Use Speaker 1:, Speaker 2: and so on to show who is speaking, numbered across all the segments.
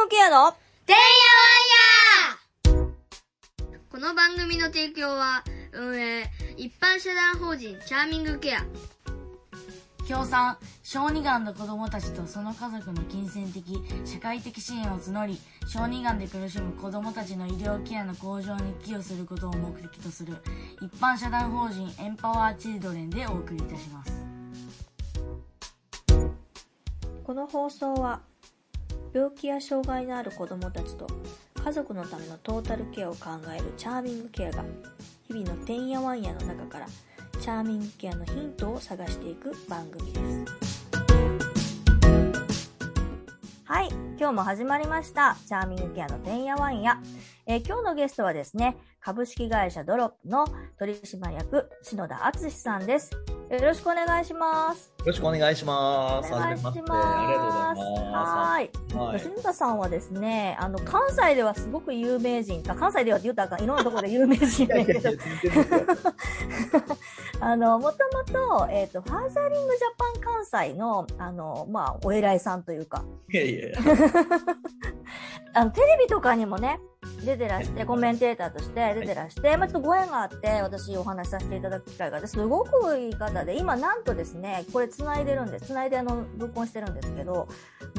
Speaker 1: グケアの
Speaker 2: てんやわんやこの番組の提供は、運営、一般社団法人チャーミングケア。
Speaker 3: 協賛小児がんの子どもたちとその家族の金銭的社会的支援を募り小児がんで苦しむ子どもたちの医療ケアの向上に寄与することを目的とする一般社団法人エンパワーチルドレンでお送りいたします
Speaker 1: この放送は病気や障害のある子どもたちと家族のためのトータルケアを考えるチャーミングケアが日々のてんやわんやの中からチャーミングケアのヒントを探していく番組です。はい今日も始まりました。チャーミングケアのてんやわんや、えー今日のゲストはですね株式会社ドロップの取締役篠田敦さんですよろしくお願いします
Speaker 4: よろしくお願いします。
Speaker 1: お願いします。
Speaker 4: ありがとうございます。
Speaker 1: はい。
Speaker 4: はい
Speaker 1: 吉田さんはですね、あの、関西ではすごく有名人か、関西ではって言ったらいろんなところで有名人
Speaker 4: いやいやいや、
Speaker 1: やけど。あの、もともと、えっ、と、ファーザリングジャパン関西の、あの、まあ、お偉いさんというか、
Speaker 4: いやいや。
Speaker 1: あの、テレビとかにもね、出てらして、コメンテーターとして出てらして、まあちょっとご縁があって、私お話しさせていただく機会があって、すごくいい方で、今なんとですね、これ繋いでるんです。繋いであの、録音してるんですけど、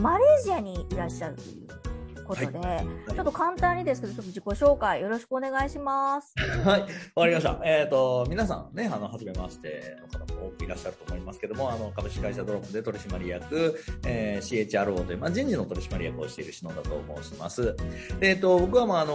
Speaker 1: マレーシアにいらっしゃるということで、ちょっと簡単にですけど、ちょっと自己紹介よろしくお願いします。
Speaker 4: はい、わかりました。えっ、と、皆さんね、あの、はじめましての方も多くいらっしゃると思いますけども、あの、株式会社ドロップで取締役、えー CHRO という、まあ、人事の取締役をしている篠田と申します。でえっ、と、僕は、まあ、あの、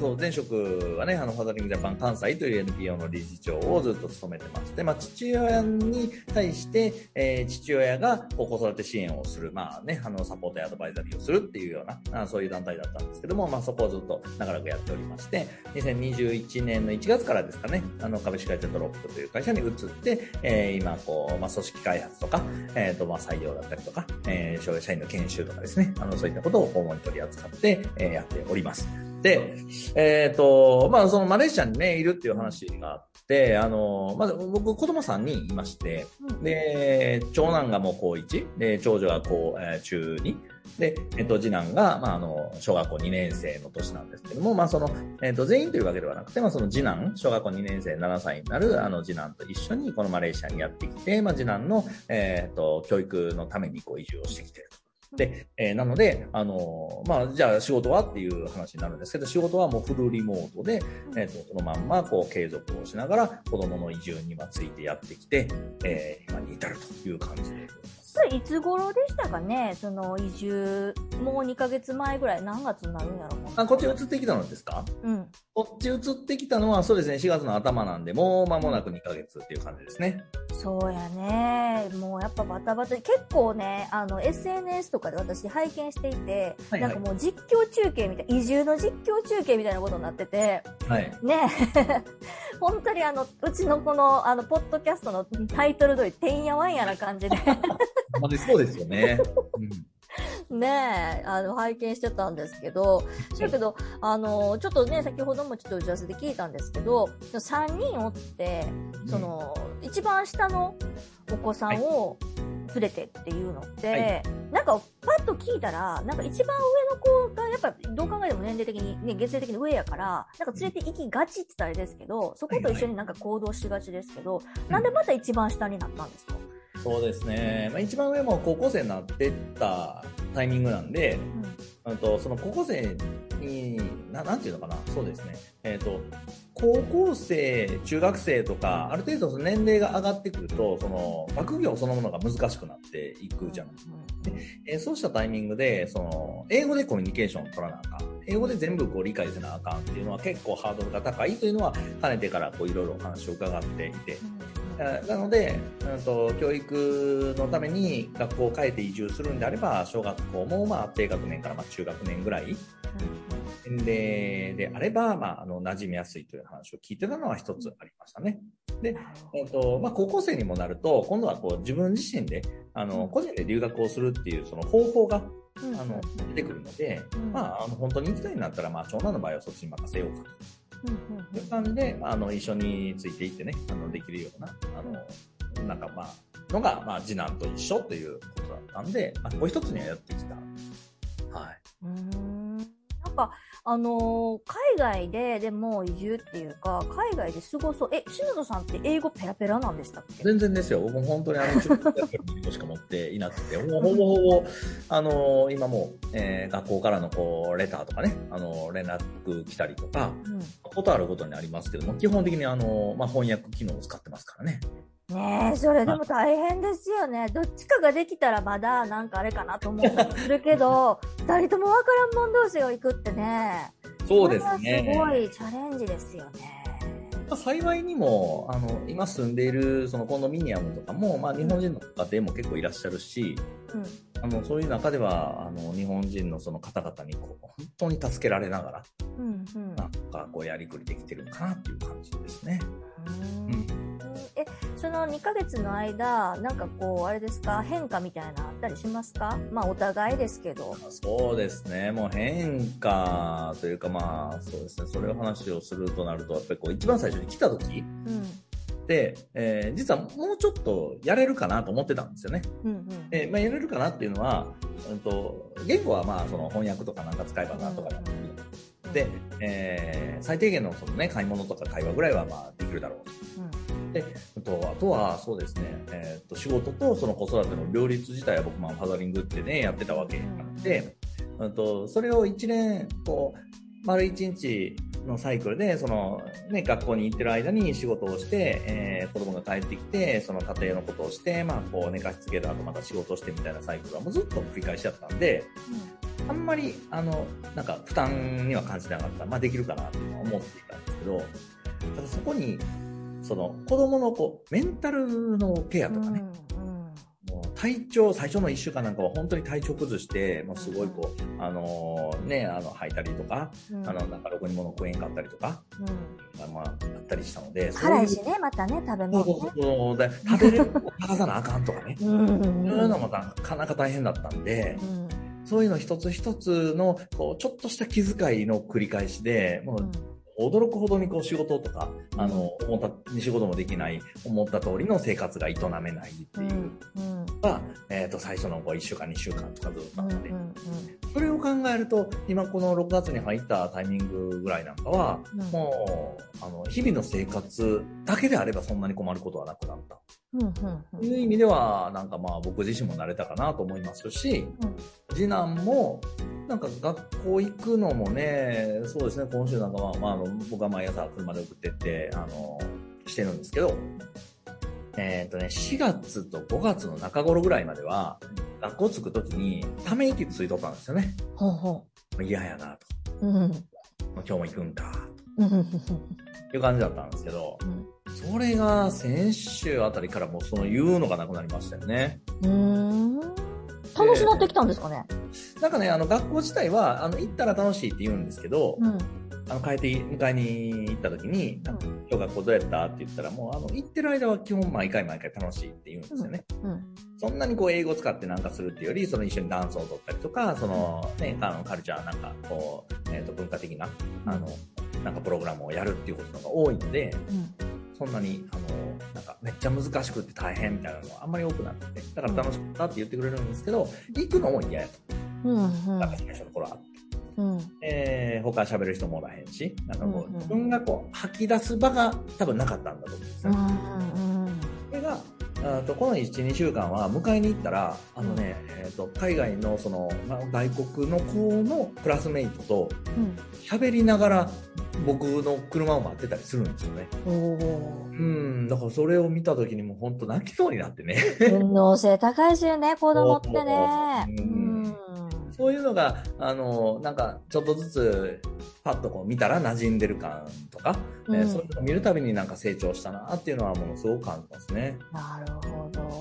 Speaker 4: そう、前職はね、あの、ファザリングジャパン関西という NPO の理事長をずっと務めてまして、まあ、父親に対して、えー父親が子育て支援をする、まあね、あの、サポートやアドバイザリーをするっていうような、あそういう団体だったんですけども、まあ、そこをずっと長らくやっておりまして、2021年の1月からですかね、あの、株式会社ドロップという会社に移って、えー今、こう、まあ、組織開発とか、えっ、と、まあ、採用だったりとか、えー、社員の研修とかですね、あの、そういったことを主に取り扱って、えーやっております。で、えっ、と、まあ、そのマレーシアにね、いるっていう話があって、あの、まず僕、子供3人いまして、で、長男がもう高1、で、長女が高、えー中2、で、えっと、次男が、まあ、あの、小学校2年生の年なんですけども、まあ、その、えっと、全員というわけではなくて、まあ、その次男、小学校2年生7歳になる、あの、次男と一緒に、このマレーシアにやってきて、まあ、次男の、えっと、教育のために、こう、移住をしてきていると。で、えーなので、あのまあ、じゃあ仕事はっていう話になるんですけど、仕事はもうフルリモートで、えっ、と、そのまんま、こう、継続をしながら、子供の移住にまついてやってきて、えー今に至るという感じで。
Speaker 1: それいつ頃でしたかね？その移住、もう2ヶ月前ぐらい、何月になるんやろう？
Speaker 4: あ、こっち移ってきたのですか？
Speaker 1: うん。
Speaker 4: こっち移ってきたのは、そうですね、4月の頭なんで、もう間もなく2ヶ月っていう感じですね。
Speaker 1: そうやね。もうやっぱバタバタ、結構ね、あの、SNS とかで私拝見していて、
Speaker 4: はいはい
Speaker 1: なんかもう実況中継みたい、移住の実況中継みたいなことになってて、
Speaker 4: はい。
Speaker 1: ね 本当にあの、うちのこの、あの、ポッドキャストのタイトル通り、てんやわんやな感じで、
Speaker 4: まあ、そうですよね。うん
Speaker 1: ねあの、拝見してたんですけど、だけど、あの、ちょっとね、先ほどもちょっと打ち合わせで聞いたんですけど、3人おって、その、一番下のお子さんを連れてっていうのって、
Speaker 4: はい。
Speaker 1: なんかパッと聞いたら、なんか一番上の子がやっぱどう考えても年齢的に、ね、月齢的に上やから、なんか連れて行きがちって言ったらあれですけど、そこと一緒になんか行動しがちですけど、なんでまた一番下になったんですか、
Speaker 4: そうですね。まあ、一番上も高校生になってったタイミングなんで、あとその高校生にな、なんていうのかな、そうですね。えっ、と、高校生、中学生とか、ある程度その年齢が上がってくると、その学業そのものが難しくなっていくじゃん。えーそうしたタイミングで、その、英語でコミュニケーションを取らなあかん。英語で全部こう理解せなあかんっていうのは結構ハードルが高いというのは、かねてからこういろいろお話を伺っていて、えーなので、うんと、教育のために学校を変えて移住するんであれば、小学校もまあ低学年からまあ中学年ぐらいでであれば、まあ、あの馴染みやすいという話を聞いてたのは一つありましたね。で、えっとまあ、高校生にもなると、今度はこう自分自身であの個人で留学をするっていうその方法が
Speaker 1: うん。
Speaker 4: あの出てくるので、
Speaker 1: うん。
Speaker 4: まあ、あの本当に行きたいんだったら、まあ、長男の場合はそっちに任せようかという感じで、まあ、あの一緒についていってね、あのできるような、あのなんかまあ、のが、まあ、次男と一緒ということだったんで、まあ、こう一つにはやってきた。はい。
Speaker 1: うーんなんか、あのー海外で、でも移住っていうか、海外で過ごそう。え、篠田さんって英語ペラペラなんでしたっけ？
Speaker 4: 全然ですよ。僕も本当にあの、中学やっとしか持っていなくて、ほぼほぼほぼ、あの今もう、えー学校からのこう、レターとかね、あの連絡来たりとか、
Speaker 1: うん。
Speaker 4: ことあることにありますけども、基本的にあの、まあ、翻訳機能を使ってますからね。
Speaker 1: ねえ、それでも大変ですよね。どっちかができたらまだなんかあれかなと思ったりするけど、二人ともわからんもん同士が行くってね。
Speaker 4: そうですね。
Speaker 1: すごいチャレンジですよね。
Speaker 4: まあ幸いにも、あの、今住んでいるそのコンドミニアムとかも、まあ、日本人の家庭も結構いらっしゃるし、
Speaker 1: うん。
Speaker 4: あの、そういう中では、あの、日本人のその方々に、こう、本当に助けられながら、
Speaker 1: うん。うん。
Speaker 4: なんか、こう、やりくりできてるのかなっていう感じですね。
Speaker 1: うんえ、その2ヶ月の間、なんかこう、あれですか、変化みたいなのあったりしますか？まあ、お互いですけど。
Speaker 4: そうですね。もう変化というか、まあ、そうですね。それを話をするとなると、やっぱりこう、一番最初に来た時
Speaker 1: うん。
Speaker 4: って、えー実はもうちょっとやれるかなと思ってたんですよね。
Speaker 1: うんうん。
Speaker 4: えーまあ、やれるかなっていうのは、うんと、言語はまあ、その翻訳とかなんか使えばなんとかなるで、えー最低限のそのね、買い物とか会話ぐらいはまあ、できるだろうと。で、うんとあとはそうですね、えー、と仕事とその子育ての両立自体は僕もファザリングってね、やってたわけなので、うんとそれを一年、こう、丸一日のサイクルで、その、ね、学校に行ってる間に仕事をして、えー子供が帰ってきて、その家庭のことをして、まあ、こう、寝かしつけた後また仕事をしてみたいなサイクルはもうずっと繰り返しだったんで、あんまり、あの、なんか負担には感じなかった。まあできるかなとは思っていたんですけど、ただそこに、その子供のこう、メンタルのケアとかね、もう体調、最初の1週間なんかは本当に体調崩して、もうすごいこう、あのーね、あの、吐いたりとか、
Speaker 1: うん。
Speaker 4: あの、なんかろくに物食えんかったりとか、
Speaker 1: うん。
Speaker 4: まあ、あったりしたので、
Speaker 1: 辛いしね、またね、食べ物
Speaker 4: そうそう
Speaker 1: ね。
Speaker 4: そうで食べれるもの探さなあかんとかね、そういうの
Speaker 1: うん。
Speaker 4: もなかなか大変だったんで、
Speaker 1: うん
Speaker 4: そういうの一つ一つの、こう、ちょっとした気遣いの繰り返しで、もう、驚くほどにこう仕事とか、あの、思った、仕事もできない、思った通りの生活が営めないって
Speaker 1: うん。
Speaker 4: いう。うんのが、えっ、と、最初のこう1週間、2週間とかずっとあって、それを考えると、今この6月に入ったタイミングぐらいなんかは、
Speaker 1: うん。
Speaker 4: もう、あの、日々の生活だけであればそんなに困ることはなくなった。
Speaker 1: うんうん
Speaker 4: という意味では、なんかまあ僕自身も慣れたかなと思いますし、次男も、なんか学校行くのもね、そうですね、今週なんかは、まあ、あの僕は毎朝車で送ってって、あの、してるんですけど、えっ、とね、4月と5月の中頃ぐらいまでは、学校着くときに、ため息ついとったんですよね。
Speaker 1: ほうほ
Speaker 4: もう嫌やなと。
Speaker 1: う。うん。
Speaker 4: 今日も行くんか、
Speaker 1: うん
Speaker 4: という感じだったんですけど、
Speaker 1: うん
Speaker 4: それが先週あたりからもうその言うのがなくなりましたよね。
Speaker 1: うん。ってきたんですかね。
Speaker 4: なんかね、あの学校自体は、あの、行ったら楽しいって言うんですけど、
Speaker 1: うん。
Speaker 4: あの、帰って、迎えに行った時に、なんか今日学校どうやったって言ったら、もう、あの、行ってる間は基本毎回毎回楽しいって言うんですよね。
Speaker 1: うん。
Speaker 4: そんなにこう、英語使ってなんかするっていうより、その一緒にダンスを踊ったりとか、その、ね、あの、カルチャーなんか、こう、えっ、と、文化的な、あの、なんかプログラムをやるっていうことのが多いので、
Speaker 1: うん。
Speaker 4: そんなに、あの、なんか、めっちゃ難しくて大変みたいなのはあんまり多くなくて、だから楽しかったって言ってくれるんですけど、行くのも嫌やと。
Speaker 1: うん。
Speaker 4: なんか最初の頃は。
Speaker 1: うん。
Speaker 4: えー、他喋る人もおらへんし、なんかこう、
Speaker 1: うんうん
Speaker 4: 自分がこう、吐き出す場が多分なかったんだと思うんですよ。
Speaker 1: うん。うん。
Speaker 4: それが、あとこの1、2週間は迎えに行ったら、あのね、えっ、と、海外のその、まあ外国の子のクラスメイトと
Speaker 1: うん。
Speaker 4: 喋りながら僕の車を待ってたりするんですよね。うん、だからそれを見た時にもう本当泣きそうになってね。
Speaker 1: 運動性高いですよね、子供ってね。
Speaker 4: う
Speaker 1: うんん。
Speaker 4: そういうのが、あの、なんか、ちょっとずつ、パッとこう見たら馴染んでる感とか、えー
Speaker 1: うん
Speaker 4: そういうのを見るたびになんか成長したなっていうのはものすごく感じますね。
Speaker 1: なるほ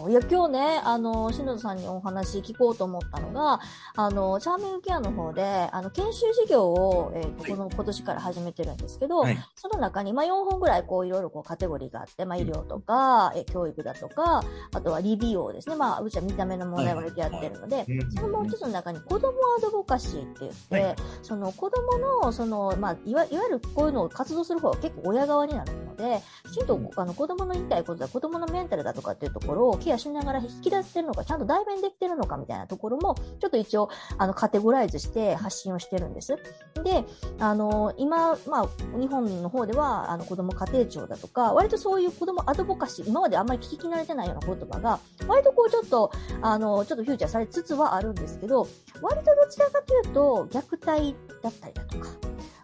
Speaker 1: ど。いや、今日ね、あの、篠田さんにお話聞こうと思ったのが、あの、チャーミングケアの方で、あの、研修事業を、えっ、と、
Speaker 4: はい。
Speaker 1: この、今年から始めてるんですけど、
Speaker 4: はい。
Speaker 1: その中に、まあ、4本ぐらい、こう、いろいろこう、カテゴリーがあって、まあ、医療とか、え教育だとか、あとは理美容ですね。まあ、うちは見た目の問題をやってるので、
Speaker 4: うん。
Speaker 1: そのもう一つの中に子供アドボカシーって言って、
Speaker 4: はい。
Speaker 1: その子供の、その、まあ、いわいわゆるこういうのを活動する方は結構親側になるので、で、きちんとあの子供の言いたいことだ、子供のメンタルだとかっていうところをケアしながら引き出せるのか、ちゃんと代弁できてるのかみたいなところも、ちょっと一応、あの、カテゴライズして発信をしてるんです。で、あの、今、まあ、日本の方では、あの、子供家庭庁だとか、割とそういう子供アドボカシー、今まであんまり聞き慣れてないような言葉が、割とこうちょっと、あの、ちょっとフューチャーされつつはあるんですけど、割とどちらかというと、虐待だったりだとか、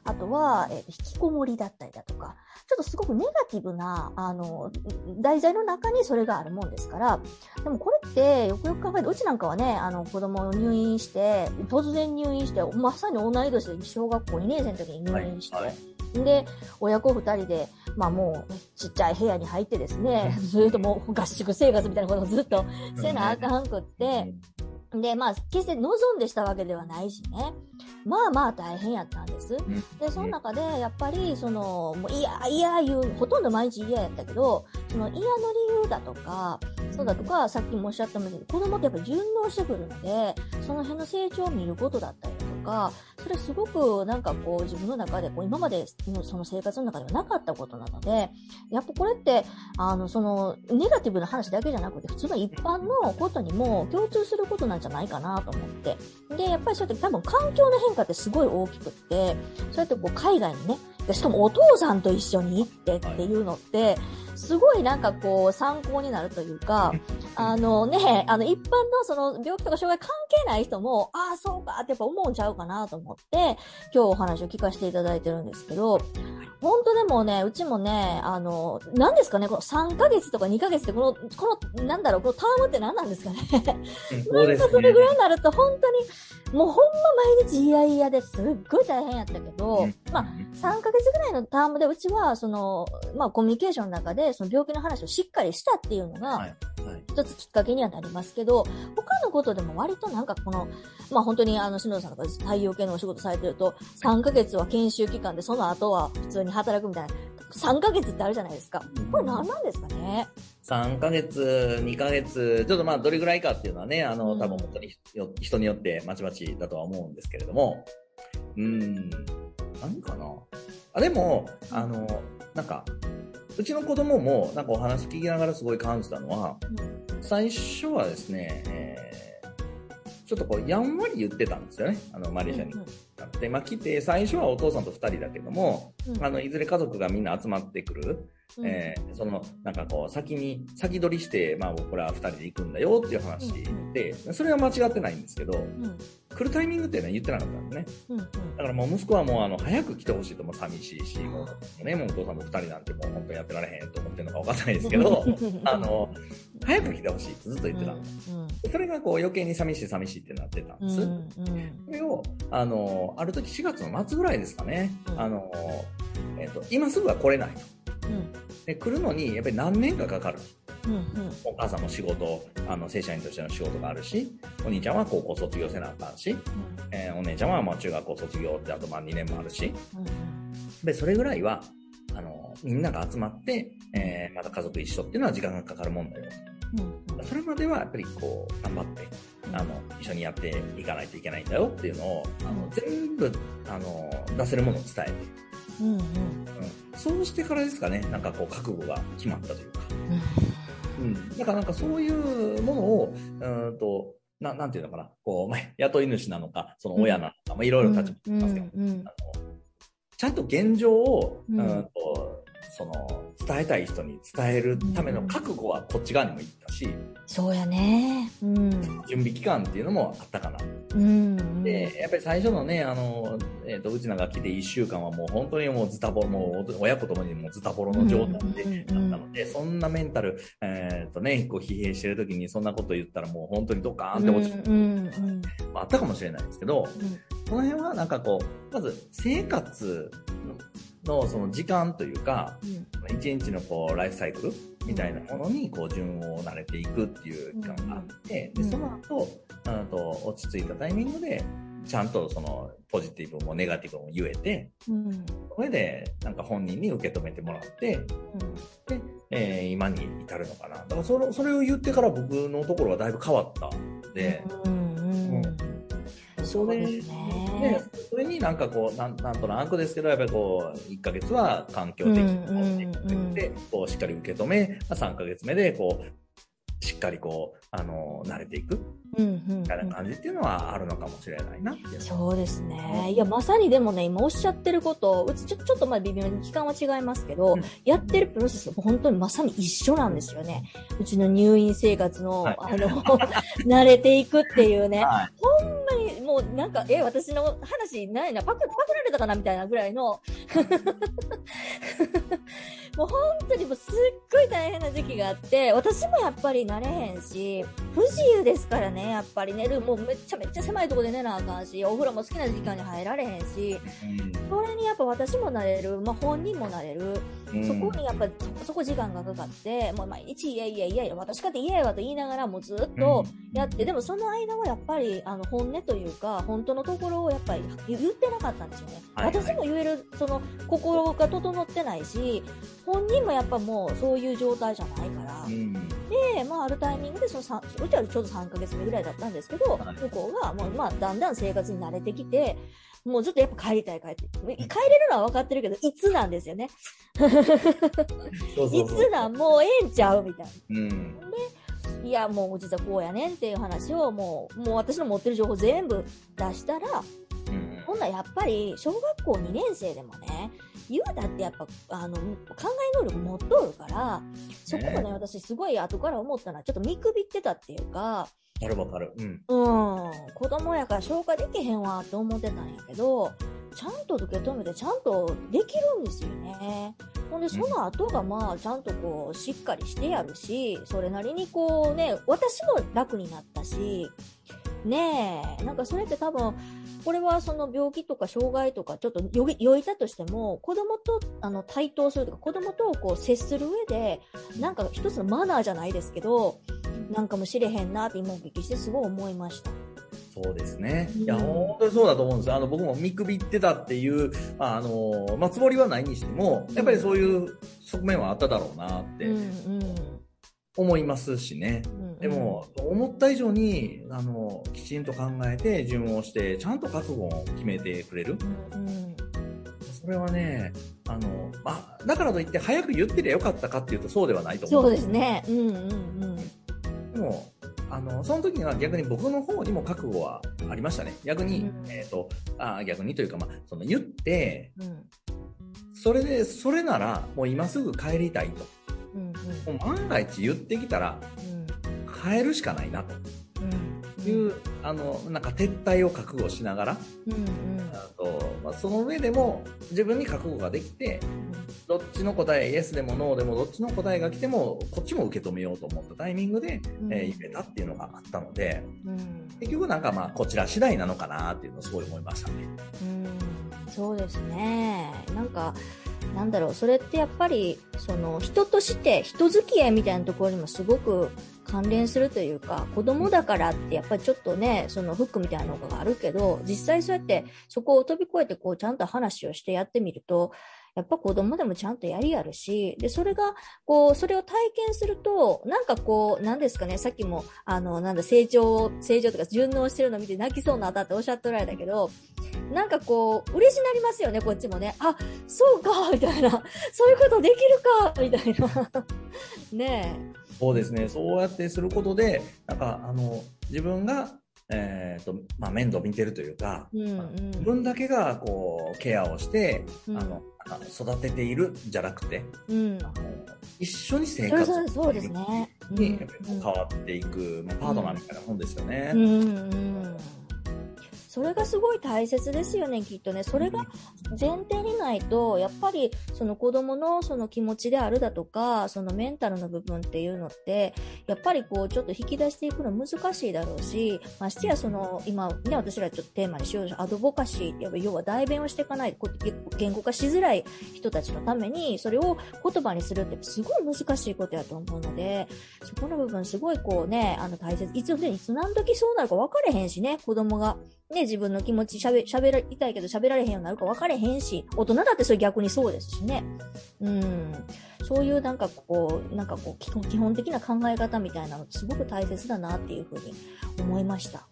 Speaker 1: あとは、えー、引きこもりだったりだとか、ちょっとすごくネガティブな、あの、題材の中にそれがあるもんですから、でもこれってよくよく考えて、うちなんかはね、あの、子供入院して、突然入院して、まさに同い年で小学校2年生の時に入院して、はいはい。で、親子二人で、まあもう、ちっちゃい部屋に入ってですね、ずっともう合宿生活みたいなことをずっとせなあかんくって、で、まあ、決して望んでしたわけではないしね。まあまあ大変やったんです。で、その中で、やっぱり、その、もう嫌、嫌言う、ほとんど毎日嫌やったけど、その嫌の理由だとか、そうだとか、さっきもおっしゃったように、子供ってやっぱり順応してくるので、その辺の成長を見ることだったりか、それすごくなんかこう自分の中でこう今までのその生活の中ではなかったことなので、やっぱこれって、あの、そのネガティブな話だけじゃなくて、普通の一般のことにも共通することなんじゃないかなと思って。で、やっぱりそうやって多分環境の変化ってすごい大きくって、そうやってこう海外にね、しかもお父さんと一緒に行ってっていうのって、すごいなんかこう参考になるというか、あのね、あの一般のその病気とか障害関係ない人も、ああ、そうかってやっぱ思うんちゃうかなと思って、今日お話を聞かせていただいてるんですけど、本当でもね、うちもね、あの、何ですかね、この3ヶ月とか2ヶ月ってこの、この、なんだろう、このタームって何なんですかね。そうですね。それぐらいになると本当に、もうほんま毎日嫌々ですっごい大変やったけど、まあ、3ヶ月ぐらいのタームでうちは、その、まあコミュニケーションの中で、その病気の話をしっかりしたっていうのが、一つきっかけにはなりますけど、他のことでも割となんかこの、まあ本当にあの、篠田さんとか太陽系のお仕事されてると、3ヶ月は研修期間で、その後は普通に働くみたいな、3ヶ月ってあるじゃないですか。これ何なんですかね
Speaker 4: ？3ヶ月、2ヶ月、ちょっとまあどれぐらいかっていうのはね、あの、多分本当に人によってまちまちだとは思うんですけれども、うん、何かな？あ、でも、あの、なんか、うちの子供もなんかお話聞きながらすごい感じたのは、最初はですね、えー、ちょっとこう、やんわり言ってたんですよね。あの、マレーシアに。で、まあ来て、最初はお父さんと二人だけども、あの、いずれ家族がみんな集まってくる。えー、その、なんかこう、先に、先取りして、まあ、僕ら二人で行くんだよっていう話で、それは間違ってないんですけど、来るタイミングっていうのは言ってなかったんですね。だからもう息子はもう、あの、早く来てほしいとも寂しいし、もう、ね、もうお父さんと二人なんてもう本当にやってられへんと思ってるのかわかんないですけど、あの、早く来てほしいってずっと言ってたんです。それがこう、余計に寂しい寂しいってなってたんです。それを、あの、ある時4月の末ぐらいですかね、あの、えっ、ー、と、今すぐは来れないと。で来るのにやっぱり何年かかかる、うんうん、お母さんも仕事あの正社員としての仕事があるしお兄ちゃんは高校卒業せなあかんし、うん、えー、お姉ちゃんはまあ中学校卒業ってあとまあ2年もあるし、うん、でそれぐらいはあのみんなが集まって、えー、また家族一緒っていうのは時間がかかるもんだよ、うん、それまではやっぱりこう頑張ってあの一緒にやっていかないといけないんだよっていうのをあの全部あの出せるものを伝えて。うんうんうん、そうしてからですかね、なんかこう覚悟が決まったというか。うん。だからなんかそういうものを、うんと、ななんていうのかな、こう、まあ、雇い主なのか、その親なのか、まあ、いろいろ立場ありますけど、うんうんうん、あのちゃんと現状を、うん、とその、伝えたい人に伝えるための覚悟はこっち側にもいったし、
Speaker 1: そうやね。
Speaker 4: うん。準備期間っていうのもあったかな。うん。で、やっぱり最初のね、あの、えっ、ー、と、うちなんか来て1週間はもう本当にもうズタボロ、もう親子ともにもうズタボロの状態でだったので、そんなメンタル、えっ、ー、とね、こう疲弊してる時にそんなこと言ったらもう本当にドカーンって落ち込む、うんうんあったかもしれないですけど、うん、この辺はなんかこう、まず生活のその時間というか、一、日のこうライフサイクルみたいなものにこう順を慣れていくっていう期間があって、でその後あと落ち着いたタイミングでちゃんとそのポジティブもネガティブも言えて、うん、それでなんか本人に受け止めてもらって、うん、で、えー、今に至るのかな。だからそれそれを言ってから僕のところはだいぶ変わったんで、うん
Speaker 1: そうですね。
Speaker 4: で、それになんかこう、なんなんとなくですけど、やっぱりこう、1ヶ月は環境的にで、こう、しっかり受け止め、まあ、3ヶ月目で、こう、しっかりこう、あの、慣れていく。みたいな感じっていうのはあるのかもしれないなっていう
Speaker 1: そうですね。いや、まさにでもね、今おっしゃってること、うちちょちょっとまあ微妙に期間は違いますけど、
Speaker 4: うん。
Speaker 1: やってるプロセスも本当にまさに一緒なんですよね。うちの入院生活の、
Speaker 4: はい。
Speaker 1: あの、慣れていくっていうね。
Speaker 4: はい
Speaker 1: もうなんか、え、私の話ないな、パク、パクられたかなみたいなぐらいの、もう本当にもうすっごい大変な時期があって、私もやっぱり慣れへんし、不自由ですからね、やっぱり寝る、もうめっちゃめっちゃ狭いところで寝なあかんし、お風呂も好きな時間に入られへんし、それにやっぱ私もなれる、まあ本人もなれる、
Speaker 4: うん
Speaker 1: そこにやっぱそそこ時間がかかって、もう毎日いやいやいやいや、私かって嫌やわと言いながらもうずっとやって、でもその間はやっぱりあの本音というか、本当のところをやっぱり言言ってなかったんですよね。
Speaker 4: はいはい。
Speaker 1: 私も言える、その心が整ってないし、本人もやっぱもうそういう状態じゃないから。
Speaker 4: うん。
Speaker 1: で、まあ、あるタイミングでそのさうちはちょうど3ヶ月目ぐらいだったんですけど、
Speaker 4: はい。
Speaker 1: 向こうがもう、まあ、だんだん生活に慣れてきて、もうずっとやっぱ帰りたい帰って。帰れるのは分かってるけど、いつなんですよね。いつなんもうええんちゃうみたいな。
Speaker 4: うん
Speaker 1: いや、もう実はこうやねんっていう話をもう、もう私の持ってる情報全部出したら、
Speaker 4: うん
Speaker 1: ほんならやっぱり小学校2年生でもね、言うだってやっぱ、あの、考え能力持っとるから、そこもね、
Speaker 4: ね
Speaker 1: 私すごい後から思ったのは、ちょっと見くびってたっていうか、
Speaker 4: わかるわかる。うん。
Speaker 1: うん、子供やから消化できへんわって思ってたんやけど、ちゃんと受け止めてちゃんとできるんですよね。ほんで、その後がまあ、ちゃんとこう、しっかりしてやるし、それなりにこうね、私も楽になったし、ねえ、なんかそれって多分、これはその病気とか障害とかちょっとよぎよいたとしても、子供とあの対等するとか、子供とこう接する上で、なんか一つのマナーじゃないですけど、なんかもしれへんなって今お聞きしてすごい思いました。
Speaker 4: そうですね。
Speaker 1: うん
Speaker 4: いや、本当にそうだと思うんですよ。あの、僕も見くびってたっていう、まあ、あの、まあ、つもりはないにしても、やっぱりそういう側面はあっただろうなって
Speaker 1: うんうん
Speaker 4: 思いますしね。
Speaker 1: うん
Speaker 4: でも、思った以上に、あの、きちんと考えて、順応して、ちゃんと覚悟を決めてくれる。
Speaker 1: うんうん
Speaker 4: それはね、あの、まあ、だからといって早く言ってりゃよかったかっていうとそうではないと思う。
Speaker 1: そうですね。うんうんうん。
Speaker 4: でも、あの、その時には逆に僕の方にも覚悟はありましたね。逆に、
Speaker 1: うん
Speaker 4: えっ、と、あ逆にというか、まあ、その言って、
Speaker 1: うん
Speaker 4: それで、それなら、もう今すぐ帰りたいと。
Speaker 1: うん
Speaker 4: もう万が一言ってきたら、
Speaker 1: うん
Speaker 4: 帰るしかないなと
Speaker 1: うん
Speaker 4: いう、あの、なんか撤退を覚悟しながら、
Speaker 1: うんうん。
Speaker 4: あと、まあ、その上でも自分に覚悟ができて、どっちの答え、イエスでもノーでもどっちの答えが来ても、こっちも受け止めようと思ったタイミングで、
Speaker 1: うん。
Speaker 4: えー言えたっていうのがあったので、
Speaker 1: うん。
Speaker 4: 結局なんかまあ、こちら次第なのかなっていうのをすごい思いましたね。
Speaker 1: うん。そうですね。なんか、なんだろう、それってやっぱり、その、人として、人付き合いみたいなところにもすごく関連するというか、子供だからってやっぱりちょっとね、そのフックみたいなのがあるけど、実際そうやってそこを飛び越えてこうちゃんと話をしてやってみると、やっぱ子供でもちゃんとやりやるし、で、それが、こう、それを体験すると、なんかこう、なんですかね、さっきも、あの、なんだ、成長、成長とか順応してるの見て泣きそうになったっておっしゃっておられたけど、なんかこう、嬉しなりますよね、こっちもね。あ、そうか、みたいな。そういうことできるか、みたいな。ね
Speaker 4: そうですね。そうやってすることで、なんか、あの、自分が、えっ、と、まあ、面倒見てるというか、
Speaker 1: え。うんうん。
Speaker 4: 自分だけが、こう、ケアをして、
Speaker 1: うん
Speaker 4: あの、あ育てているじゃなくて、
Speaker 1: うん。
Speaker 4: あの一緒に生活
Speaker 1: そうそうですね。うん
Speaker 4: に変わっていく、まあ、パートナーみたいなもんですよね。
Speaker 1: うんうん。それがすごい大切ですよね、きっとね。それが前提にないと、やっぱりその子供のその気持ちであるだとか、そのメンタルの部分っていうのって、やっぱりこうちょっと引き出していくの難しいだろうし、ましてやその今ね、私らちょっとテーマにしようとアドボカシーってやっぱ要は代弁をしていかない、言語化しづらい人たちのために、それを言葉にするってすごい難しいことやと思うので、そこの部分すごいこうね、あの大切、いついつ何時そうなるか分かれへんしね、子供が。ね、自分の気持ち喋、喋らりたいけど喋られへんようになるか分かれへんし、大人だってそれ逆にそうですしね。うん。そういうなんかこう、なんかこう、基本的な考え方みたいなのすごく大切だなっていうふうに思いました。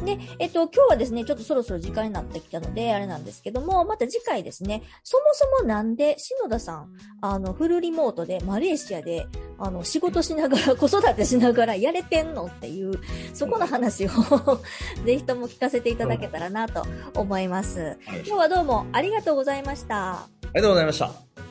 Speaker 1: はい。で、えっと、今日はですね、ちょっとそろそろ時間になってきたので、あれなんですけども、また次回ですね、そもそもなんで篠田さん、あの、フルリモートで、マレーシアで、あの、仕事しながら、子育てしながらやれてんのっていう、そこの話を ぜひとも聞かせていただけたらなと思います。今日はどうもありがとうございました。
Speaker 4: ありがとうございました。